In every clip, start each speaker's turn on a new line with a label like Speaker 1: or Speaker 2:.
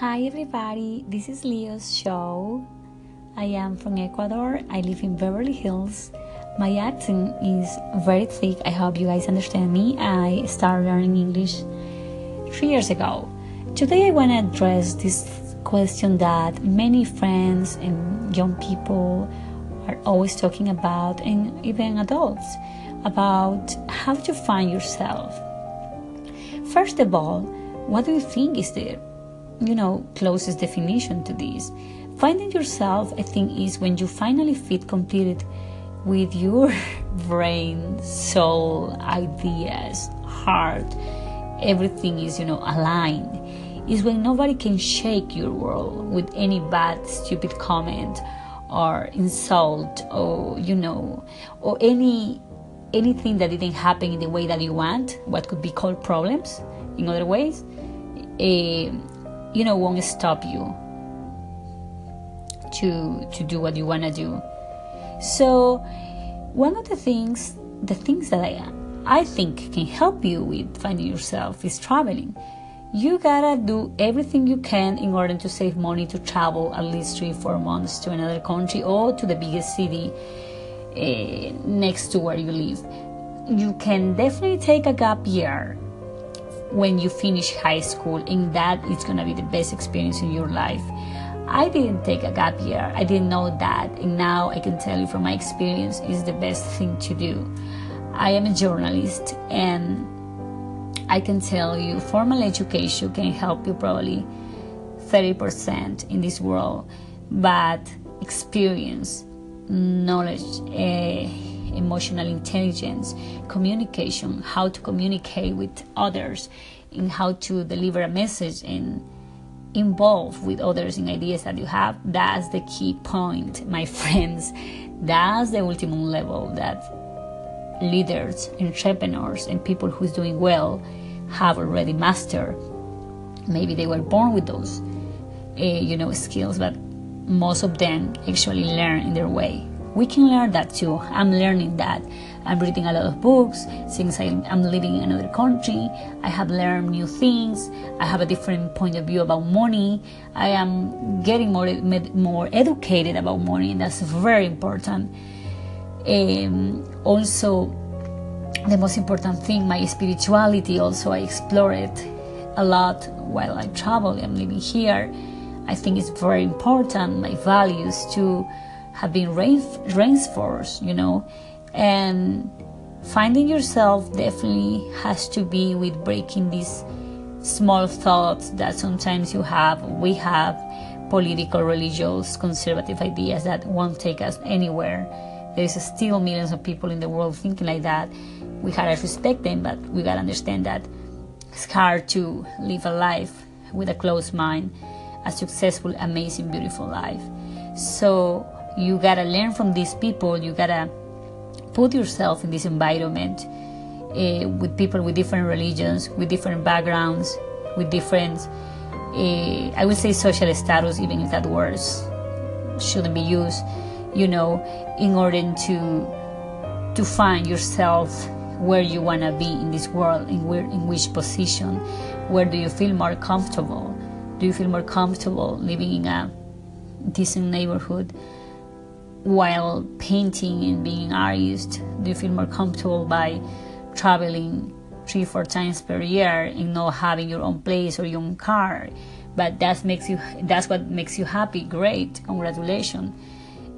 Speaker 1: Hi, everybody. This is Leo's show. I am from Ecuador. I live in Beverly Hills. My accent is very thick. I hope you guys understand me. I started learning English three years ago. Today, I want to address this question that many friends and young people are always talking about, and even adults about how to find yourself. First of all, what do you think is the you know closest definition to this? Finding yourself, I think, is when you finally fit completed with your brain, soul, ideas, heart, everything is, you know, aligned. Is when nobody can shake your world with any bad, stupid comment or insult or, you know, or any anything that didn't happen in the way that you want, what could be called problems in other ways, uh, you know, won't stop you to to do what you want to do. So, one of the things, the things that I I think can help you with finding yourself is traveling. You gotta do everything you can in order to save money to travel at least three, four months to another country or to the biggest city uh, next to where you live. You can definitely take a gap year when you finish high school, and that is gonna be the best experience in your life. I didn't take a gap year. I didn't know that, and now I can tell you from my experience, is the best thing to do. I am a journalist, and I can tell you, formal education can help you probably 30% in this world, but experience, knowledge, uh, emotional intelligence, communication, how to communicate with others, and how to deliver a message and involve with others in ideas that you have. That's the key point, my friends. That's the ultimate level that leaders, entrepreneurs, and people who's doing well have already mastered. Maybe they were born with those, uh, you know, skills, but most of them actually learn in their way. We can learn that too. I'm learning that. I'm reading a lot of books since I, am living in another country. I have learned new things. I have a different point of view about money. I am getting more more educated about money, and that's very important. Um, also, the most important thing, my spirituality. Also, I explore it a lot while I travel. I'm living here. I think it's very important. My values to have been reinforced, you know, and finding yourself definitely has to be with breaking these small thoughts that sometimes you have, we have, political, religious, conservative ideas that won't take us anywhere. There is still millions of people in the world thinking like that. We gotta respect them, but we gotta understand that it's hard to live a life with a closed mind, a successful, amazing, beautiful life. So you gotta learn from these people. You gotta put yourself in this environment uh, with people with different religions with different backgrounds with different uh, i would say social status even if that word shouldn't be used you know in order to to find yourself where you want to be in this world in where in which position. Where do you feel more comfortable? Do you feel more comfortable living in a decent neighborhood while painting and being an artist? Do you feel more comfortable by traveling three, four times per year and not having your own place or your own car? But that makes you that's what makes you happy. Great, congratulations.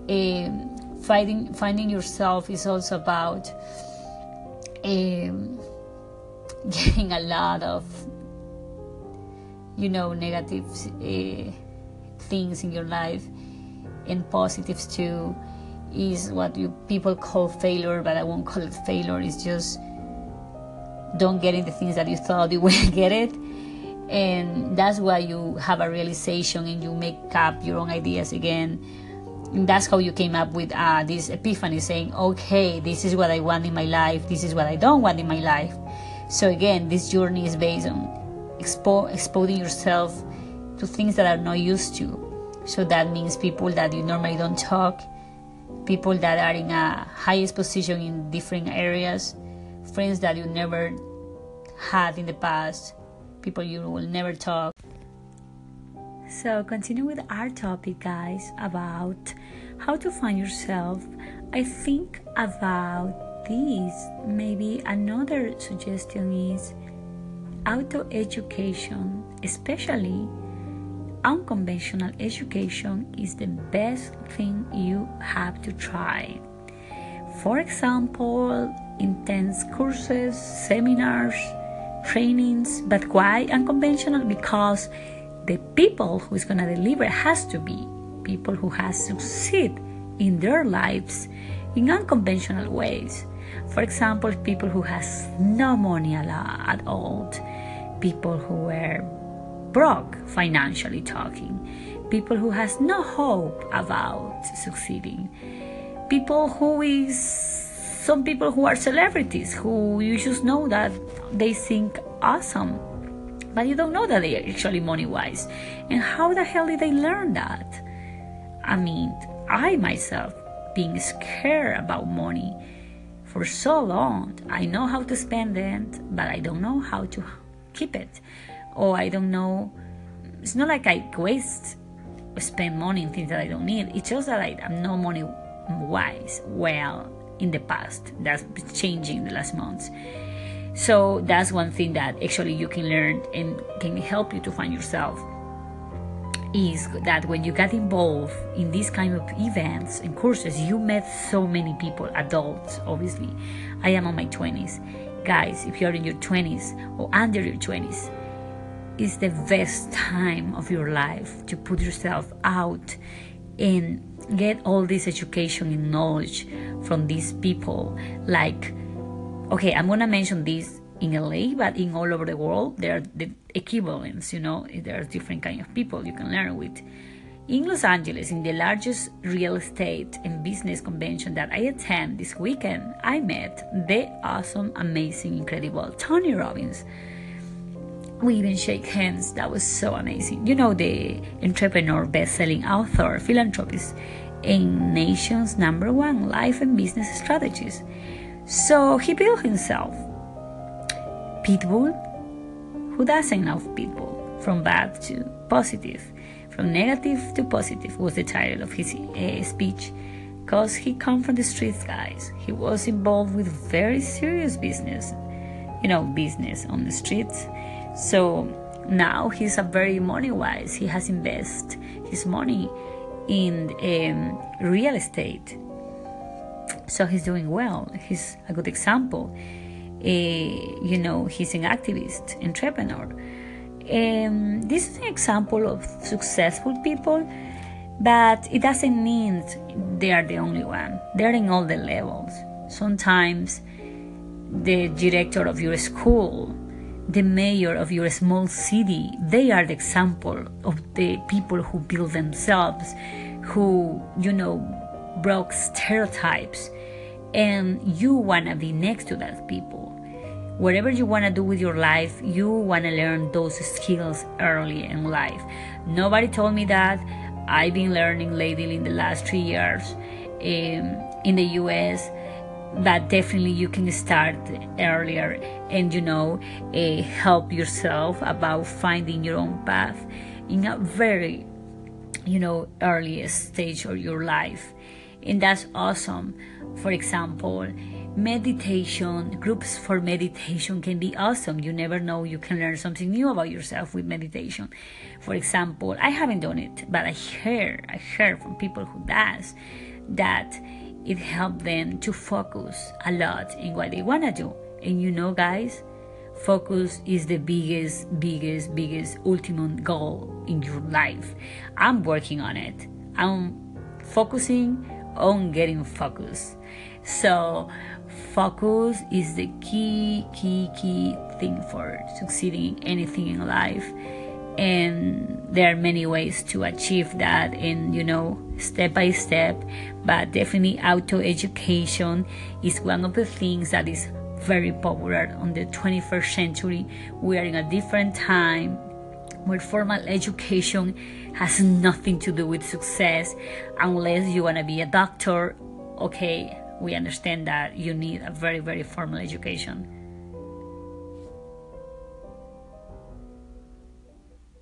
Speaker 1: Um, finding finding yourself is also about um, getting a lot of you know negative uh, things in your life and positives too is what you people call failure, but I won't call it failure. It's just don't getting the things that you thought you would get it, and that's why you have a realization and you make up your own ideas again. And that's how you came up with uh, this epiphany, saying, "Okay, this is what I want in my life. This is what I don't want in my life." So again, this journey is based on expo- exposing yourself to things that are not used to so that means people that you normally don't talk, people that are in a highest position in different areas, friends that you never had in the past, people you will never talk. So, continue with our topic, guys, about how to find yourself. I think about this. Maybe another suggestion is auto education, especially unconventional education, is the best thing you have to try. For example, intense courses, seminars, trainings, but why unconventional? Because the people who is going to deliver has to be people who has succeed in their lives in unconventional ways. For example, people who has no money at all, people who were broke financially talking, people who has no hope about succeeding, people who is some people who are celebrities who you just know that they think awesome but you don't know that they are actually money wise. And how the hell did they learn that? I mean, I myself being scared about money for so long. I know how to spend it, but I don't know how to keep it. Or I don't know. It's not like I waste spend money in things that I don't need. It's just that I, am not money wise well in the past. That's changing the last months. So that's one thing that actually you can learn and can help you to find yourself is that when you get involved in these kind of events and courses, you met so many people, adults, obviously. I am on my 20s. Guys, if you're in your 20s or under your 20s, it's the best time of your life to put yourself out and get all this education and knowledge from these people like okay, I'm gonna mention this in LA, but in all over the world, there are the equivalents. You know, there are different kind of people you can learn with. In Los Angeles, in the largest real estate and business convention that I attend this weekend, I met the awesome, amazing, incredible Tony Robbins. We even shake hands. That was so amazing. You know, the entrepreneur, best-selling author, philanthropist, and nation's number one life and business strategist. So he built himself. Pitbull? Who doesn't know Pitbull? From bad to positive, from negative to positive was the title of his uh, speech. Cause he come from the streets, guys. He was involved with very serious business, you know, business on the streets. So now he's a very money wise. He has invested his money in um, real estate so he's doing well. He's a good example. Uh, you know, he's an activist, entrepreneur. Um, this is an example of successful people, but it doesn't mean they are the only one. They're in all the levels. Sometimes the director of your school, the mayor of your small city, they are the example of the people who build themselves, who, you know, broke stereotypes. And you want to be next to that people. Whatever you want to do with your life you want to learn those skills early in life. Nobody told me that. I've been learning lately in the last three years um, in the us but definitely you can start earlier and you know uh, help yourself about finding your own path in a very you know earliest stage of your life and that's awesome. For example, meditation, groups for meditation can be awesome. You never know, you can learn something new about yourself with meditation. For example, I haven't done it, but I hear, I hear from people who does that it helped them to focus a lot in what they want to do. And you know, guys, focus is the biggest, biggest, biggest ultimate goal in your life. I'm working on it. I'm focusing on getting focus. So, focus is the key, key, key thing for succeeding in anything in life. And there are many ways to achieve that, and you know, step by step. But definitely, auto education is one of the things that is very popular on the 21st century. We are in a different time where formal education has nothing to do with success unless you want to be a doctor okay we understand that you need a very very formal education